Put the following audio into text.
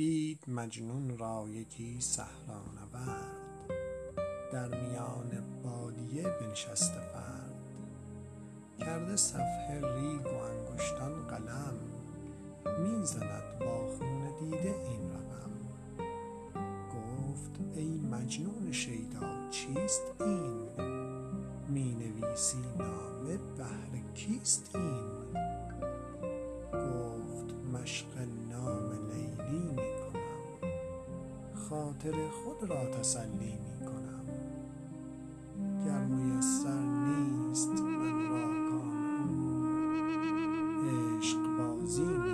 دید مجنون را یکی صحرانورد. در میان بادیه بنشسته فرد. کرده صفحه ریگ و انگشتان قلم. می زند با خون دیده این رقم. گفت ای مجنون شیدا چیست این؟ می نویسی نامه بهر کیست این؟ خاطر خود را تسلی می کنم. گر میسر نیست من را کار عشق بازی می